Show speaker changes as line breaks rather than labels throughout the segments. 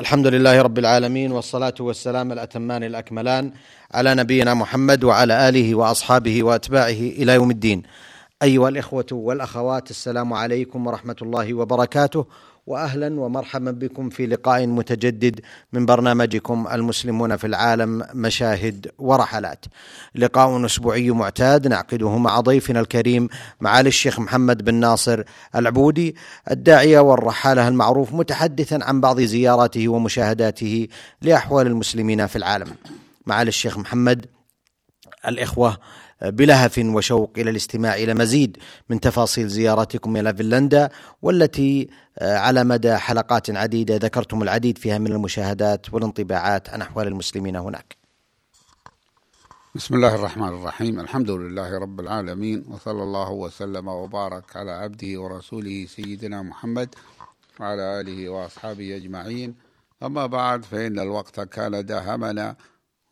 الحمد لله رب العالمين والصلاة والسلام الأتمان الأكملان على نبينا محمد وعلى آله وأصحابه وأتباعه إلى يوم الدين. أيها الإخوة والأخوات السلام عليكم ورحمة الله وبركاته واهلا ومرحبا بكم في لقاء متجدد من برنامجكم المسلمون في العالم مشاهد ورحلات. لقاء أسبوعي معتاد نعقده مع ضيفنا الكريم معالي الشيخ محمد بن ناصر العبودي الداعية والرحالة المعروف متحدثا عن بعض زياراته ومشاهداته لأحوال المسلمين في العالم. معالي الشيخ محمد الإخوة بلهف وشوق إلى الاستماع إلى مزيد من تفاصيل زيارتكم إلى فنلندا والتي آه، على مدى حلقات عديدة ذكرتم العديد فيها من المشاهدات والانطباعات عن أحوال المسلمين هناك.
بسم الله الرحمن الرحيم، الحمد لله رب العالمين وصلى الله وسلم وبارك على عبده ورسوله سيدنا محمد وعلى آله وأصحابه أجمعين. أما بعد فإن الوقت كان داهمنا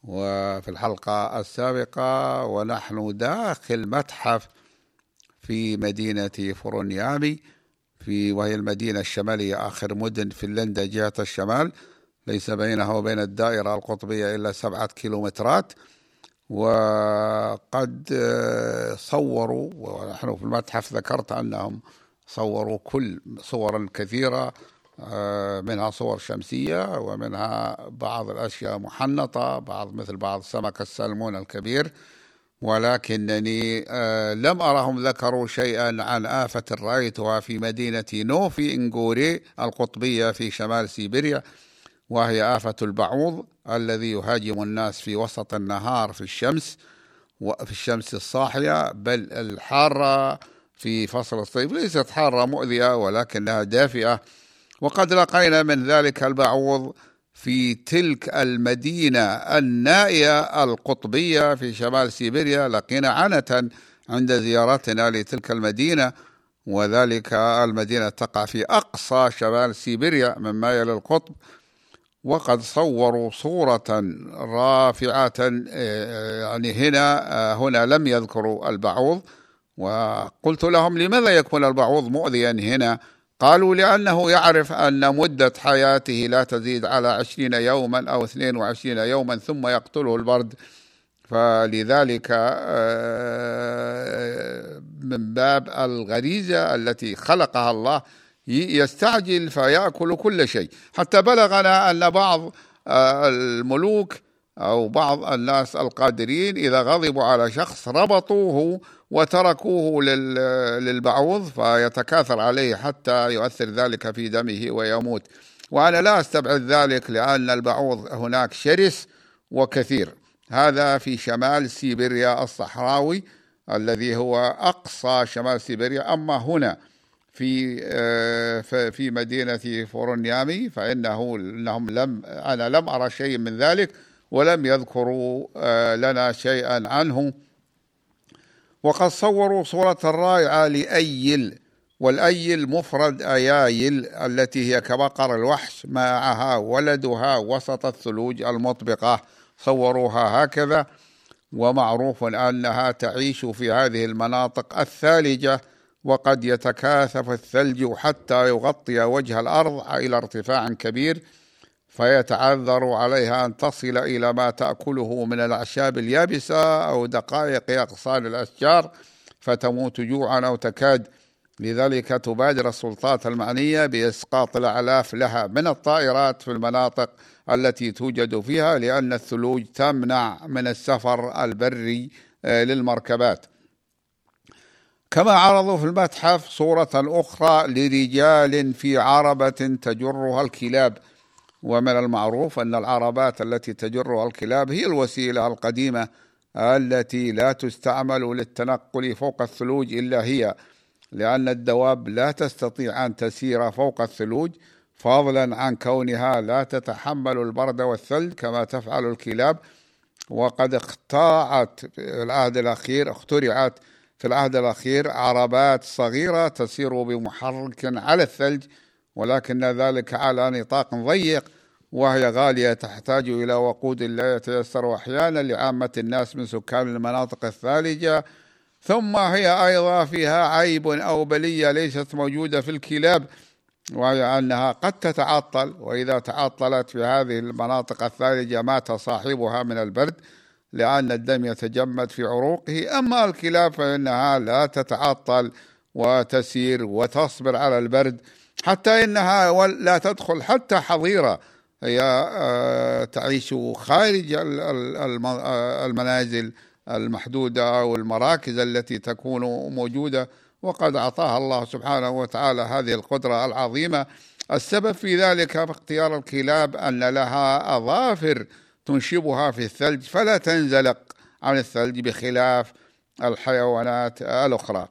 وفي الحلقة السابقة ونحن داخل متحف في مدينة فرونيامي في وهي المدينة الشمالية آخر مدن فنلندا جهة الشمال. ليس بينها وبين الدائرة القطبية إلا سبعة كيلومترات. وقد صوروا ونحن في المتحف ذكرت أنهم صوروا كل صورا كثيرة آه، منها صور شمسية ومنها بعض الأشياء محنطة بعض مثل بعض سمك السلمون الكبير. ولكنني آه، لم أرهم ذكروا شيئا عن آفة رأيتها في مدينة نوفي إنغوري القطبية في شمال سيبيريا وهي آفة البعوض الذي يهاجم الناس في وسط النهار في الشمس وفي الشمس الصاحية بل الحارة في فصل الصيف ليست حارة مؤذية ولكنها دافئة وقد لقينا من ذلك البعوض في تلك المدينة النائية القطبية في شمال سيبيريا لقينا عنة عند زيارتنا لتلك المدينة وذلك المدينة تقع في أقصى شمال سيبيريا مما يلي القطب. وقد صوروا صورة رافعة يعني هنا هنا لم يذكروا البعوض. وقلت لهم لماذا يكون البعوض مؤذيا هنا؟ قالوا لأنه يعرف أن مدة حياته لا تزيد على عشرين يوما أو اثنين وعشرين يوما ثم يقتله البرد. فلذلك آه، من باب الغريزة التي خلقها الله يستعجل فيأكل كل شيء. حتى بلغنا أن بعض آه، الملوك أو بعض الناس القادرين إذا غضبوا على شخص ربطوه وتركوه للبعوض فيتكاثر عليه حتى يؤثر ذلك في دمه ويموت. وأنا لا أستبعد ذلك لأن البعوض هناك شرس وكثير. هذا في شمال سيبيريا الصحراوي الذي هو أقصى شمال سيبيريا. أما هنا في آه، في مدينة فورنيامي فإنه لم أنا لم أرى شيء من ذلك. ولم يذكروا آه، لنا شيئا عنه. وقد صوروا صورة رائعة لأيل والأيل مفرد أيايل التي هي كبقر الوحش معها ولدها وسط الثلوج المطبقة. صوروها هكذا. ومعروف أنها تعيش في هذه المناطق الثالجة وقد يتكاثف الثلج حتى يغطي وجه الأرض إلى ارتفاع كبير. فيتعذر عليها أن تصل إلى ما تأكله من الأعشاب اليابسة أو دقائق أغصان الأشجار فتموت جوعا أو تكاد. لذلك تبادر السلطات المعنية بإسقاط الأعلاف لها من الطائرات في المناطق التي توجد فيها لأن الثلوج تمنع من السفر البري آه، للمركبات. كما عرضوا في المتحف صورة أخرى لرجال في عربة تجرها الكلاب. ومن المعروف أن العربات التي تجرها الكلاب هي الوسيلة القديمة التي لا تستعمل للتنقل فوق الثلوج إلا هي لأن الدواب لا تستطيع أن تسير فوق الثلوج فضلا عن كونها لا تتحمل البرد والثلج كما تفعل الكلاب. وقد اخترعت في العهد الأخير اخترعت في العهد الأخير عربات صغيرة تسير بمحرك على الثلج ولكن ذلك على نطاق ضيق وهي غالية تحتاج إلى وقود لا يتيسر أحيانا لعامة الناس من سكان المناطق الثالجة. ثم هي أيضا فيها عيب أو بلية ليست موجودة في الكلاب وهي أنها قد تتعطل وإذا تعطلت في هذه المناطق الثالجة مات صاحبها من البرد لأن الدم يتجمد في عروقه. أما الكلاب فإنها لا تتعطل وتسير وتصبر على البرد. حتى إنها لا تدخل حتى حظيرة. هي آه، تعيش خارج آه، المنازل المحدودة أو المراكز التي تكون موجودة. وقد أعطاها الله سبحانه وتعالى هذه القدرة العظيمة. السبب في ذلك اختيار الكلاب أن لها أظافر تنشبها في الثلج فلا تنزلق عن الثلج بخلاف الحيوانات الأخرى.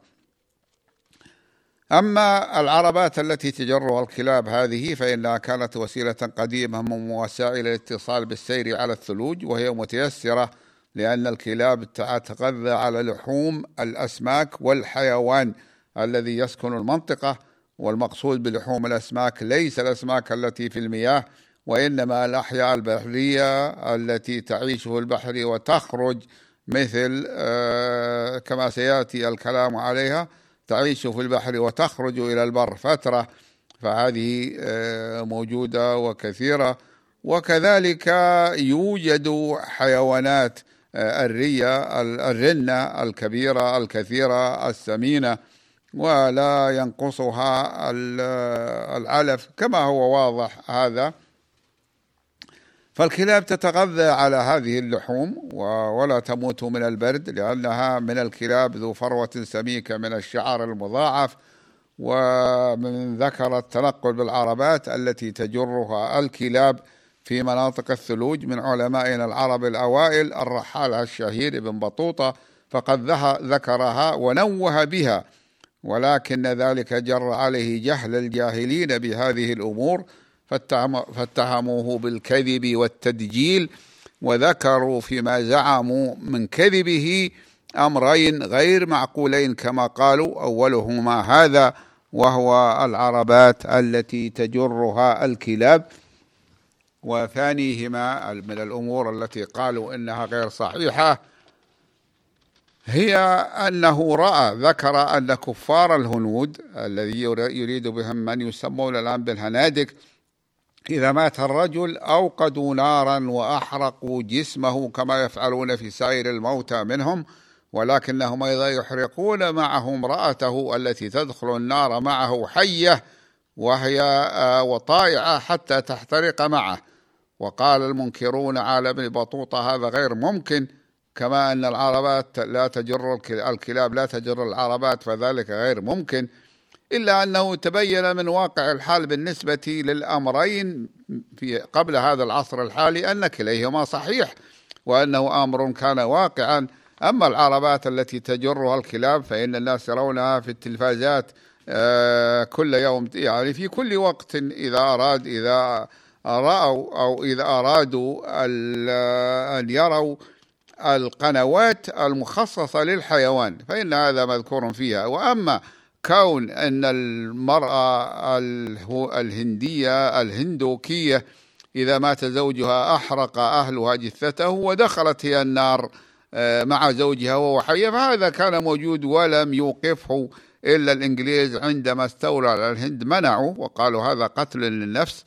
أما العربات التي تجرها الكلاب هذه فإنها كانت وسيلة قديمة من وسائل الاتصال بالسير على الثلوج وهي متيسرة لأن الكلاب تتغذى على لحوم الأسماك والحيوان الذي يسكن المنطقة والمقصود بلحوم الأسماك ليس الأسماك التي في المياه وإنما الأحياء البحرية التي تعيش في البحر وتخرج مثل آه، كما سيأتي الكلام عليها. تعيش في البحر وتخرج إلى البر فترة فهذه آه، موجودة وكثيرة. وكذلك يوجد حيوانات آه، الرية الرنة الكبيرة الكثيرة السمينة ولا ينقصها العلف كما هو واضح هذا. فالكلاب تتغذى على هذه اللحوم ولا تموت من البرد لأنها من الكلاب ذو فروة سميكة من الشعر المضاعف ومن ذكر التنقل بالعربات التي تجرها الكلاب في مناطق الثلوج من علمائنا العرب الأوائل الرحال الشهير ابن بطوطة فقد ذكرها ونوه بها ولكن ذلك جر عليه جهل الجاهلين بهذه الأمور فاتهموه بالكذب والتدجيل وذكروا فيما زعموا من كذبه أمرين غير معقولين كما قالوا أولهما هذا وهو العربات التي تجرها الكلاب وثانيهما من الأمور التي قالوا إنها غير صحيحة هي أنه رأى ذكر أن كفار الهنود الذي يريد بهم من يسمون الآن بالهنادك إذا مات الرجل أوقدوا نارا وأحرقوا جسمه كما يفعلون في سائر الموتى منهم ولكنهم أيضا يحرقون معه امرأته التي تدخل النار معه حية وهي آه، وطائعة حتى تحترق معه. وقال المنكرون على ابن بطوطة هذا غير ممكن كما أن العربات لا تجر الكلاب لا تجر العربات فذلك غير ممكن. إلا أنه تبين من واقع الحال بالنسبة للأمرين في قبل هذا العصر الحالي أن كليهما صحيح وأنه أمر كان واقعا. أما العربات التي تجرها الكلاب فإن الناس يرونها في التلفازات آه، كل يوم يعني في كل وقت إذا أراد إذا رأوا أو إذا أرادوا أن يروا القنوات المخصصة للحيوان فإن هذا مذكور فيها. وأما كون أن المرأة الهندية الهندوكية إذا مات زوجها أحرق أهلها جثته ودخلت هي النار آه، مع زوجها وهو حي. فهذا كان موجود ولم يوقفه إلا الإنجليز عندما استولى على الهند منعوا وقالوا هذا قتل للنفس.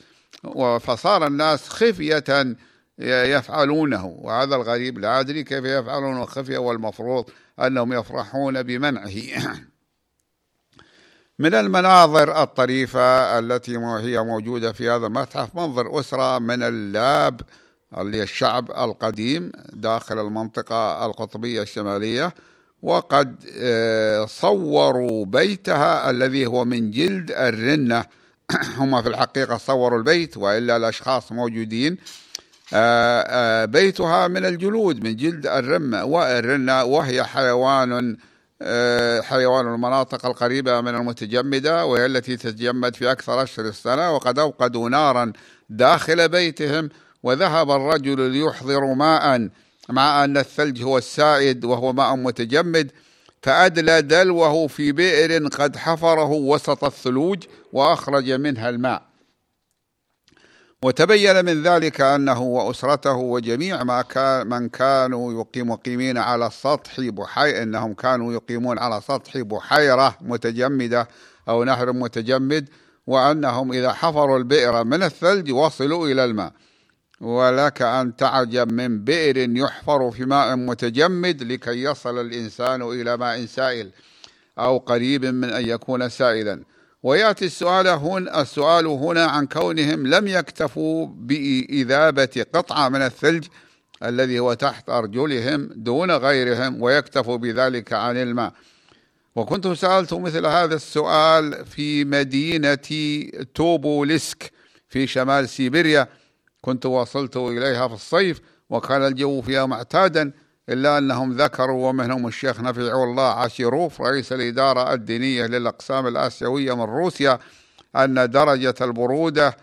فصار الناس خفية يفعلونه. وهذا الغريب لا أدري كيف يفعلونه خفية والمفروض أنهم يفرحون بمنعه. من المناظر الطريفة التي هي موجودة في هذا المتحف منظر أسرة من اللاب اللي الشعب القديم داخل المنطقة القطبية الشمالية وقد آه، صوروا بيتها الذي هو من جلد الرنة. هم في الحقيقة صوروا البيت وإلا الأشخاص موجودين. آه، آه، بيتها من الجلود من جلد الرمة والرنة وهي حيوان حيوان المناطق القريبة من المتجمدة وهي التي تتجمد في أكثر أشهر السنة وقد أوقدوا نارا داخل بيتهم وذهب الرجل ليحضر ماء مع أن الثلج هو السائد وهو ماء متجمد فأدلى دلوه في بئر قد حفره وسط الثلوج وأخرج منها الماء. وتبين من ذلك أنه وأسرته وجميع ما كان من كانوا يقيم مقيمين على سطح بحي إنهم كانوا يقيمون على سطح بحيرة متجمدة أو نهر متجمد وأنهم إذا حفروا البئر من الثلج وصلوا إلى الماء. ولك أن تعجب من بئر يحفر في ماء متجمد لكي يصل الإنسان إلى ماء سائل أو قريب من أن يكون سائلا. ويأتي السؤال هنا السؤال هنا عن كونهم لم يكتفوا بإذابة قطعة من الثلج الذي هو تحت أرجلهم دون غيرهم ويكتفوا بذلك عن الماء. وكنت سألت مثل هذا السؤال في مدينة توبولسك في شمال سيبيريا. كنت وصلت إليها في الصيف وكان الجو فيها معتادا. إلا أنهم ذكروا ومنهم الشيخ نفيع الله عاشروف رئيس الإدارة الدينية للأقسام الآسيوية من روسيا أن درجة البرودة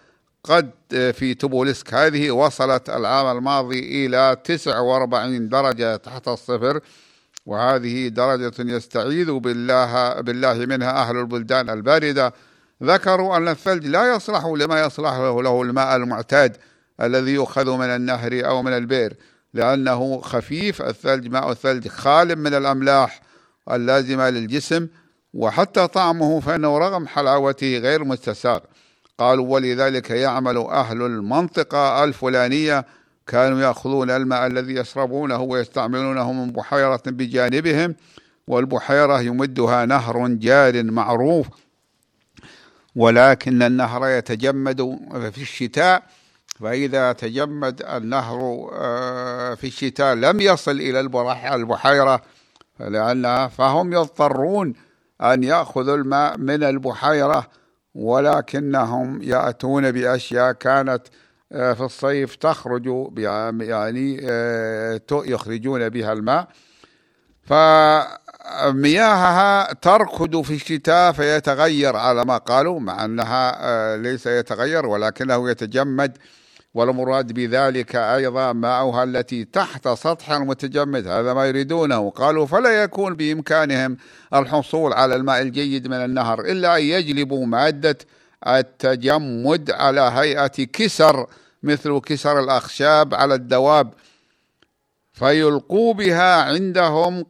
قد في توبولسك هذه وصلت العام الماضي إلى 49 درجة تحت الصفر وهذه درجة يستعيذ بالله بالله منها أهل البلدان الباردة. ذكروا أن الثلج لا يصلح لما يصلح له الماء المعتاد الذي يؤخذ من النهر أو من البئر. لأنه خفيف الثلج ماء الثلج خال من الأملاح اللازمة للجسم وحتى طعمه فإنه رغم حلاوته غير مستساغ. قالوا ولذلك يعمل أهل المنطقة الفلانية كانوا يأخذون الماء الذي يشربونه ويستعملونه من بحيرة بجانبهم والبحيرة يمدها نهر جار معروف ولكن النهر يتجمد في الشتاء فإذا تجمد النهر آه، في الشتاء لم يصل إلى البحيرة لأنها فهم يضطرون أن يأخذوا الماء من البحيرة ولكنهم يأتون بأشياء كانت آه، في الصيف تخرج يعني آه، يخرجون بها الماء. فمياهها تركض في الشتاء فيتغير على ما قالوا مع أنها ليس يتغير ولكنه يتجمد والمراد بذلك أيضا ماؤها التي تحت سطح المتجمد هذا ما يريدونه. قالوا فلا يكون بإمكانهم الحصول على الماء الجيد من النهر إلا أن يجلبوا مادة التجمد على هيئة كسر مثل كسر الأخشاب على الدواب فيلقوا بها عندهم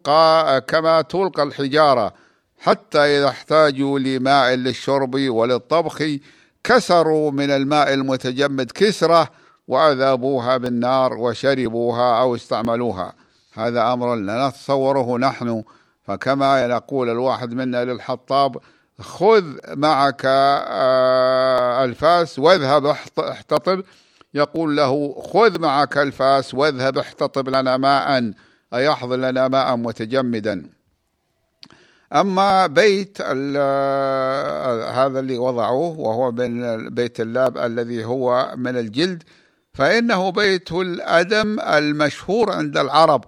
كما تلقى الحجارة حتى إذا احتاجوا لماء للشرب وللطبخ كسروا من الماء المتجمد كسرة وأذابوها بالنار وشربوها أو استعملوها. هذا أمر لا نتصوره نحن. فكما يقول الواحد منا للحطاب خذ معك آه، الفاس واذهب احتطب. يقول له خذ معك الفاس واذهب احتطب لنا ماء أي احضر لنا ماء متجمدا. أما بيت هذا اللي وضعوه وهو من بيت اللاب الذي هو من الجلد فإنه بيت الأدم المشهور عند العرب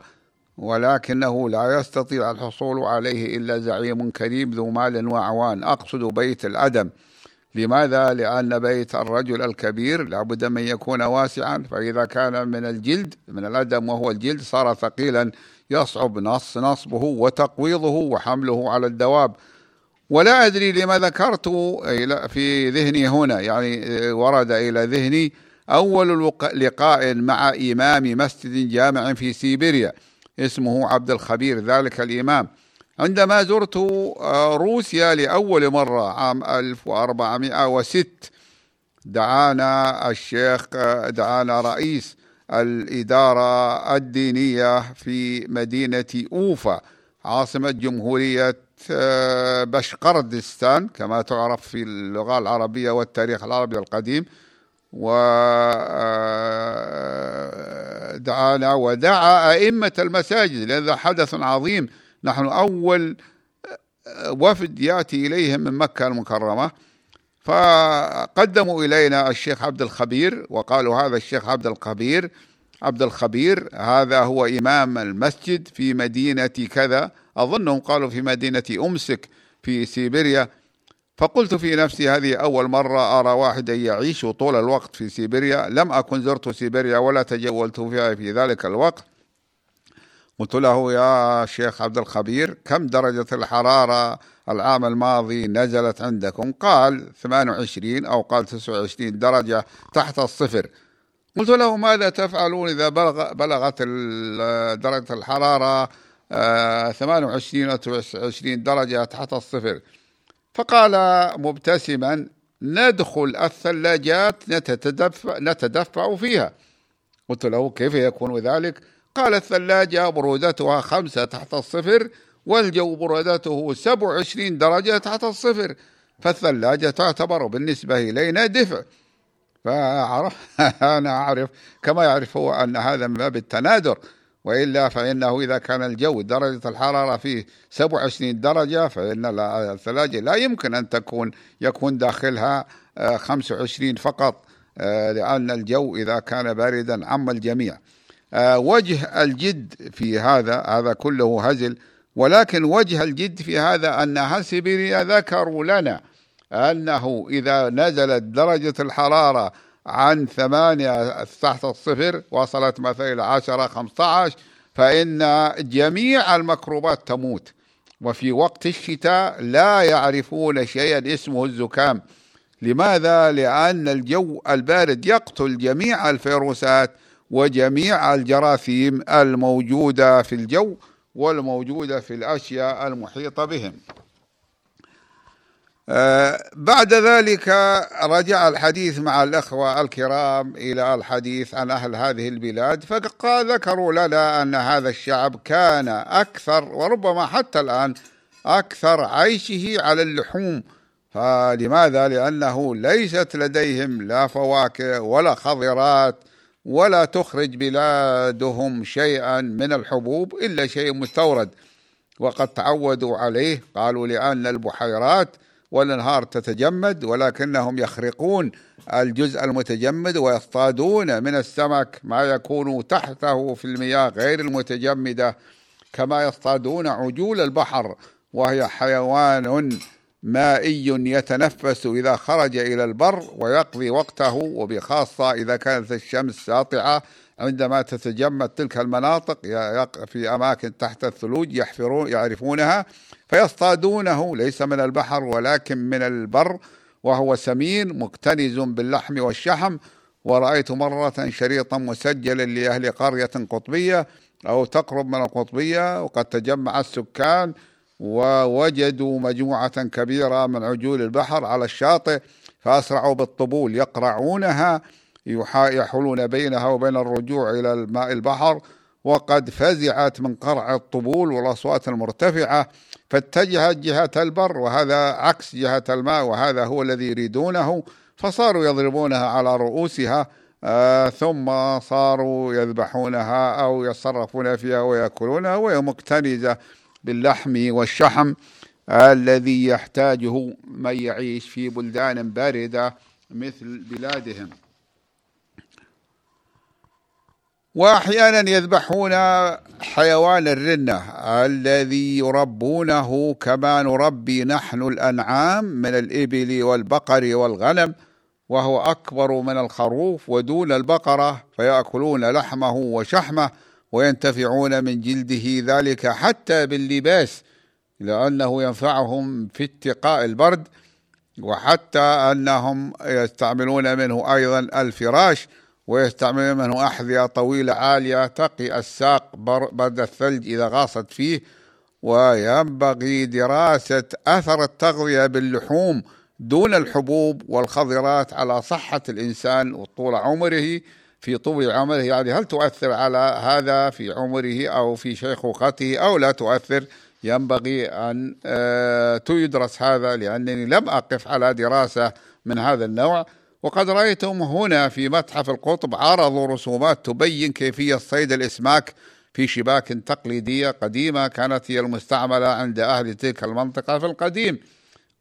ولكنه لا يستطيع الحصول عليه إلا زعيم كريم ذو مال وأعوان أقصد بيت الأدم لماذا؟ لأن بيت الرجل الكبير لابد من يكون واسعا فإذا كان من الجلد من الأدم وهو الجلد صار ثقيلا يصعب نص نصبه وتقويضه وحمله على الدواب. ولا أدري لما ذكرت في ذهني هنا يعني ورد إلى ذهني أول لقاء مع إمام مسجد جامع في سيبيريا اسمه عبد الخبير ذلك الإمام. عندما زرت آه، روسيا لأول مرة عام 1406 دعانا الشيخ آه، دعانا رئيس الإدارة الدينية في مدينة أوفا عاصمة جمهورية آه، بشقردستان كما تعرف في اللغة العربية والتاريخ العربي القديم. ودعانا ودعا أئمة المساجد لهذا حدث عظيم. نحن أول وفد يأتي إليهم من مكة المكرمة. فقدموا إلينا الشيخ عبد الخبير وقالوا هذا الشيخ عبد الخبير عبد الخبير هذا هو إمام المسجد في مدينة كذا. أظنهم قالوا في مدينة أمسك في سيبيريا. فقلت في نفسي هذه أول مرة أرى واحدا يعيش طول الوقت في سيبيريا. لم أكن زرت سيبيريا ولا تجولت فيها في ذلك الوقت. قلت له يا شيخ عبد الخبير كم درجة الحرارة العام الماضي نزلت عندكم قال 28 أو قال 29 درجة تحت الصفر. قلت له ماذا تفعلون إذا بلغ بلغت درجة الحرارة 28 أو 29 درجة تحت الصفر؟ فقال مبتسما ندخل الثلاجات نتدفع فيها. قلت له كيف يكون ذلك؟ قال الثلاجة برودتها خمسة تحت الصفر والجو برودته 27 درجة تحت الصفر فالثلاجة تعتبر بالنسبة إلينا دفء فأعرف أنا أعرف كما يعرف هو أن هذا من باب التنادر وإلا فإنه إذا كان الجو درجة الحرارة فيه 27 درجة فإن الثلاجة لا يمكن أن تكون يكون داخلها 25 آه، فقط آه، لأن الجو إذا كان باردا عم الجميع. آه، وجه الجد في هذا هذا كله هزل ولكن وجه الجد في هذا أن سيبيريا ذكروا لنا أنه إذا نزلت درجة الحرارة عن ثمانية تحت الصفر وصلت مثلا إلى عشرة خمسة عشر فإن جميع الميكروبات تموت. وفي وقت الشتاء لا يعرفون شيئا اسمه الزكام. لماذا؟ لأن الجو البارد يقتل جميع الفيروسات وجميع الجراثيم الموجودة في الجو. والموجودة في الأشياء المحيطة بهم آه، بعد ذلك رجع الحديث مع الأخوة الكرام إلى الحديث عن أهل هذه البلاد فقال ذكروا لنا أن هذا الشعب كان أكثر وربما حتى الآن أكثر عيشه على اللحوم فلماذا؟ لأنه ليست لديهم لا فواكه ولا خضرات ولا تخرج بلادهم شيئا من الحبوب إلا شيء مستورد. وقد تعودوا عليه قالوا لأن البحيرات والأنهار تتجمد ولكنهم يخرقون الجزء المتجمد ويصطادون من السمك ما يكون تحته في المياه غير المتجمدة كما يصطادون عجول البحر وهي حيوان مائي يتنفس إذا خرج إلى البر ويقضي وقته وبخاصة إذا كانت الشمس ساطعة عندما تتجمد تلك المناطق في أماكن تحت الثلوج يحفرون يعرفونها فيصطادونه. ليس من البحر ولكن من البر وهو سمين مكتنز باللحم والشحم. ورأيت مرة شريطا مسجلا لأهل قرية قطبية أو تقرب من القطبية وقد تجمع السكان ووجدوا مجموعة كبيرة من عجول البحر على الشاطئ فأسرعوا بالطبول يقرعونها يحولون بينها وبين الرجوع إلى الماء البحر وقد فزعت من قرع الطبول والأصوات المرتفعة فاتجهت جهة البر وهذا عكس جهة الماء وهذا هو الذي يريدونه فصاروا يضربونها على رؤوسها آه ثم صاروا يذبحونها أو يصرفون فيها ويأكلونها وهي مكتنزة. باللحم والشحم الذي يحتاجه من يعيش في بلدان باردة مثل بلادهم. وأحيانا يذبحون حيوان الرنة الذي يربونه كما نربي نحن الأنعام من الإبل والبقر والغنم وهو أكبر من الخروف ودون البقرة فيأكلون لحمه وشحمه. وينتفعون من جلده ذلك حتى باللباس لأنه ينفعهم في اتقاء البرد وحتى أنهم يستعملون منه أيضا الفراش ويستعمل منه أحذية طويلة عالية تقي الساق برد الثلج إذا غاصت فيه وينبغي دراسة أثر التغذية باللحوم دون الحبوب والخضرات على صحة الإنسان وطول عمره. في طول عمره يعني هل تؤثر على هذا في عمره أو في شيخوخته أو لا تؤثر؟ ينبغي أن آه، تدرس هذا لأنني لم أقف على دراسة من هذا النوع. وقد رأيتم هنا في متحف القطب عرضوا رسومات تبين كيفية صيد الإسماك في شباك تقليدية قديمة كانت هي المستعملة عند أهل تلك المنطقة في القديم.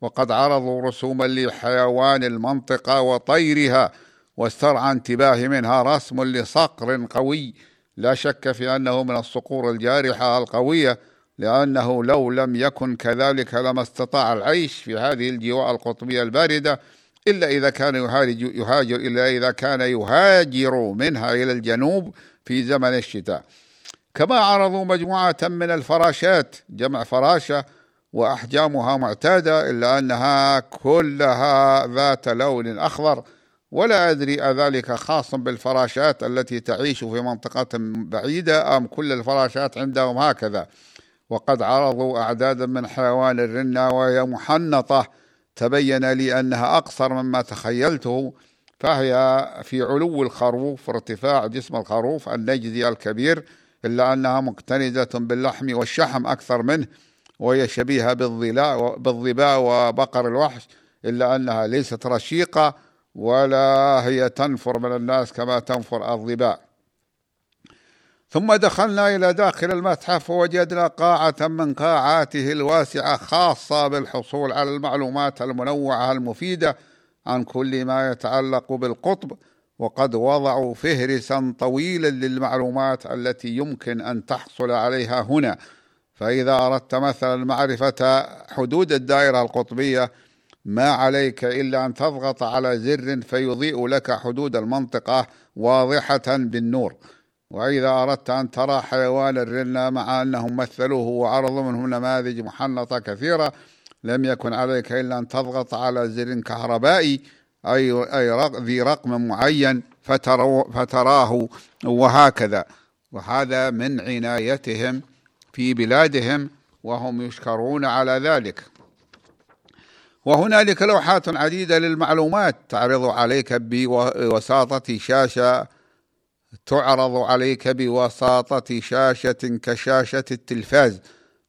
وقد عرضوا رسوما لحيوان المنطقة وطيرها. واسترعى انتباهي منها رسم لصقر قوي. لا شك في أنه من الصقور الجارحة القوية لأنه لو لم يكن كذلك لما استطاع العيش في هذه الجواء القطبية الباردة إلا إذا كان يهاجر, يهاجر إلا إذا كان يهاجر منها إلى الجنوب في زمن الشتاء. كما عرضوا مجموعة من الفراشات جمع فراشة وأحجامها معتادة إلا أنها كلها ذات لون أخضر. ولا أدري أذلك خاص بالفراشات التي تعيش في منطقة بعيدة أم كل الفراشات عندهم هكذا. وقد عرضوا أعدادا من حيوان الرنة وهي محنطة. تبين لي أنها أقصر مما تخيلته. فهي في علو الخروف ارتفاع جسم الخروف النجدي الكبير إلا أنها مقتندة باللحم والشحم أكثر منه وهي شبيهة بالظباء وبقر الوحش إلا أنها ليست رشيقة ولا هي تنفر من الناس كما تنفر الظباء. ثم دخلنا إلى داخل المتحف ووجدنا قاعة من قاعاته الواسعة خاصة بالحصول على المعلومات المنوعة المفيدة عن كل ما يتعلق بالقطب وقد وضعوا فهرسا طويلا للمعلومات التي يمكن أن تحصل عليها هنا. فإذا أردت مثلا معرفة حدود الدائرة القطبية ما عليك إلا أن تضغط على زر فيضيء لك حدود المنطقة واضحة بالنور. وإذا أردت أن ترى حيوان الرنة مع أنهم مثلوه وعرضوا منه نماذج محنطة كثيرة لم يكن عليك إلا أن تضغط على زر كهربائي أي, أي ذي رقم معين فتراه وهكذا. وهذا من عنايتهم في بلادهم وهم يشكرون على ذلك. وهنالك لوحات عديدة للمعلومات تعرض عليك بوساطة شاشة تعرض عليك بوساطة شاشة كشاشة التلفاز.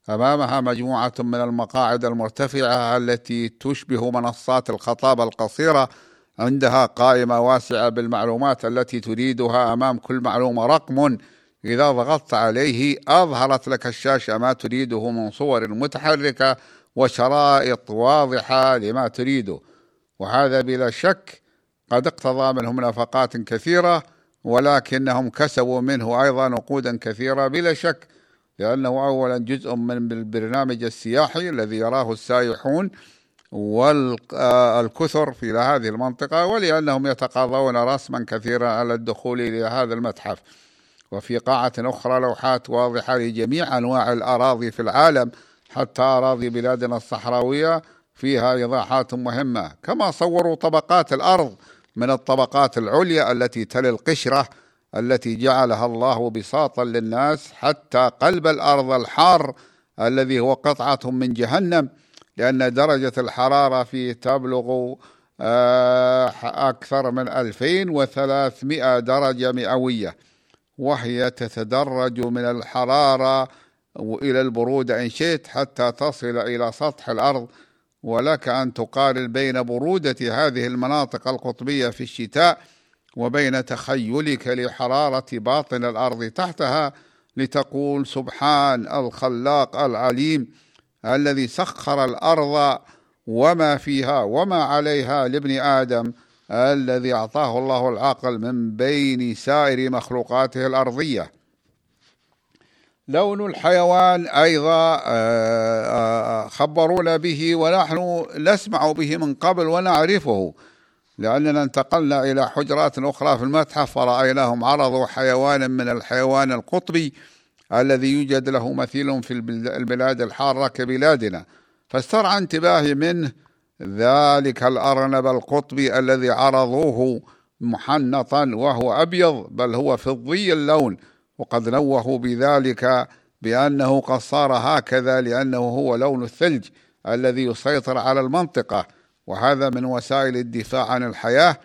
أمامها مجموعة من المقاعد المرتفعة التي تشبه منصات الخطاب القصيرة. عندها قائمة واسعة بالمعلومات التي تريدها أمام كل معلومة. رقم إذا ضغطت عليه أظهرت لك الشاشة ما تريده من صور متحركة وشرائط واضحة لما تريده. وهذا بلا شك قد اقتضى منهم نفقات كثيرة ولكنهم كسبوا منه أيضا نقودا كثيرة بلا شك لأنه أولا جزء من البرنامج السياحي الذي يراه السائحون والكثر في هذه المنطقة ولأنهم يتقاضون رسما كثيرا على الدخول إلى هذا المتحف. وفي قاعة أخرى لوحات واضحة لجميع أنواع الأراضي في العالم حتى أراضي بلادنا الصحراوية فيها إيضاحات مهمة كما صوروا طبقات الأرض من الطبقات العليا التي تلي القشرة التي جعلها الله بساطا للناس حتى قلب الأرض الحار الذي هو قطعة من جهنم لأن درجة الحرارة فيه تبلغ آه، أكثر من 2300 درجة مئوية وهي تتدرج من الحرارة إلى البرودة إن شئت حتى تصل إلى سطح الأرض ولك أن تقارن بين برودة هذه المناطق القطبية في الشتاء وبين تخيلك لحرارة باطن الأرض تحتها لتقول سبحان الخلاق العليم الذي سخر الأرض وما فيها وما عليها لابن آدم الذي أعطاه الله العقل من بين سائر مخلوقاته الأرضية. لون الحيوان أيضا آه، آه، خبرونا به ونحن نسمع به من قبل ونعرفه. لأننا انتقلنا إلى حجرات أخرى في المتحف فرأيناهم عرضوا حيوانا من الحيوان القطبي الذي يوجد له مثيل في البلاد الحارة كبلادنا. فاسترعى انتباهي منه ذلك الأرنب القطبي الذي عرضوه محنطا وهو أبيض بل هو فضي اللون. وقد نوهوا بذلك بأنه قد صار هكذا لأنه هو لون الثلج الذي يسيطر على المنطقة. وهذا من وسائل الدفاع عن الحياة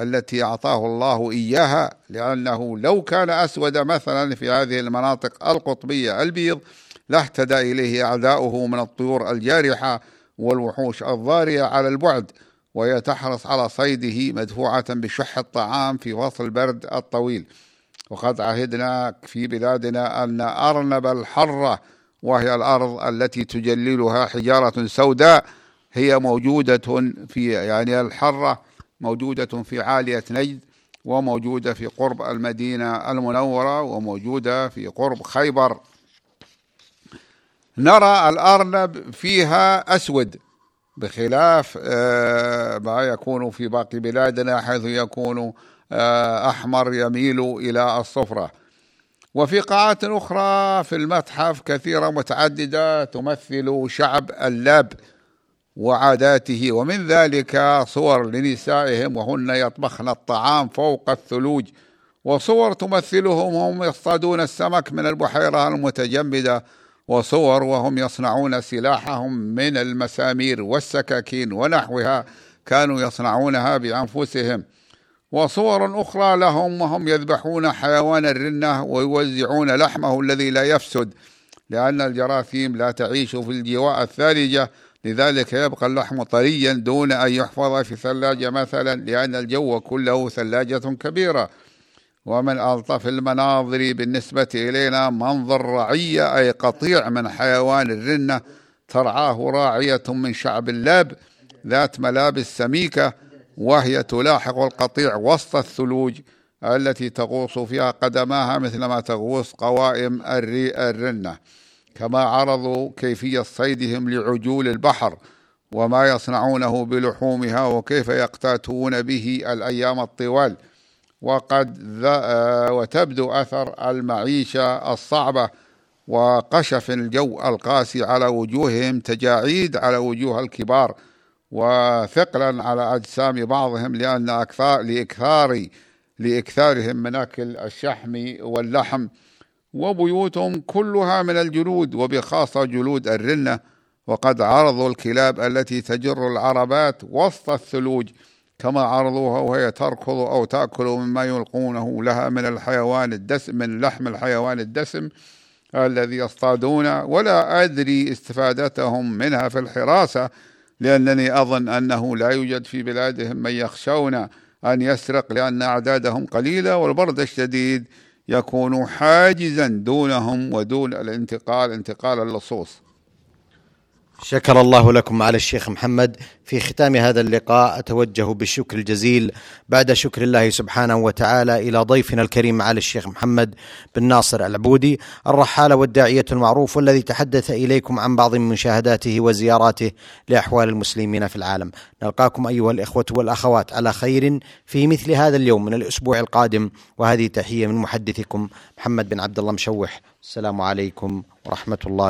التي أعطاه الله إياها لأنه لو كان أسود مثلا في هذه المناطق القطبية البيض لاهتدى إليه أعداؤه من الطيور الجارحة والوحوش الضارية على البعد. وهي تحرص على صيده مدفوعة بشح الطعام في فصل البرد الطويل. وقد عهدنا في بلادنا أن أرنب الحرة وهي الأرض التي تجللها حجارة سوداء هي موجودة في يعني الحرة موجودة في عالية نجد وموجودة في قرب المدينة المنورة وموجودة في قرب خيبر. نرى الأرنب فيها أسود بخلاف آه، ما يكون في باقي بلادنا حيث يكون أحمر يميل إلى الصفرة. وفي قاعات أخرى في المتحف كثيرة متعددة تمثل شعب اللاب وعاداته ومن ذلك صور لنسائهم وهن يطبخن الطعام فوق الثلوج. وصور تمثلهم هم يصطادون السمك من البحيرة المتجمدة وصور وهم يصنعون سلاحهم من المسامير والسكاكين ونحوها كانوا يصنعونها بأنفسهم. وصور أخرى لهم وهم يذبحون حيوان الرنة ويوزعون لحمه الذي لا يفسد لأن الجراثيم لا تعيش في الجواء الثلجه لذلك يبقى اللحم طريا دون أن يحفظ في ثلاجه مثلا لأن الجو كله ثلاجة كبيرة. ومن ألطف المناظر بالنسبة إلينا منظر رعية أي قطيع من حيوان الرنة ترعاه راعية من شعب اللاب ذات ملابس سميكة وهي تلاحق القطيع وسط الثلوج التي تغوص فيها قدماها مثلما تغوص قوائم الرنة كما عرضوا كيفية صيدهم لعجول البحر وما يصنعونه بلحومها وكيف يقتاتون به الأيام الطوال. وقد وتبدو أثر المعيشة الصعبة وقشف الجو القاسي على وجوههم تجاعيد على وجوه الكبار وثقلا على أجسام بعضهم لأن أكثر لإكثار لإكثارهم من أكل الشحم واللحم. وبيوتهم كلها من الجلود وبخاصة جلود الرنة. وقد عرضوا الكلاب التي تجر العربات وسط الثلوج كما عرضوها وهي تركض أو تأكل مما يلقونه لها من الحيوان الدسم من لحم الحيوان الدسم الذي يصطادون. ولا أدري استفادتهم منها في الحراسة لأنني أظن أنه لا يوجد في بلادهم من يخشون أن يسرق لأن أعدادهم قليلة والبرد الشديد يكون حاجزا دونهم ودون الانتقال انتقال اللصوص.
شكر الله لكم على الشيخ محمد في ختام هذا اللقاء أتوجه بالشكر الجزيل بعد شكر الله سبحانه وتعالى إلى ضيفنا الكريم على الشيخ محمد بن ناصر العبودي الرحاله والداعية المعروف والذي تحدث إليكم عن بعض من مشاهداته وزياراته لأحوال المسلمين في العالم. نلقاكم أيها الإخوة والأخوات على خير في مثل هذا اليوم من الأسبوع القادم وهذه تحية من محدثكم محمد بن عبد الله مشوح. السلام عليكم ورحمة الله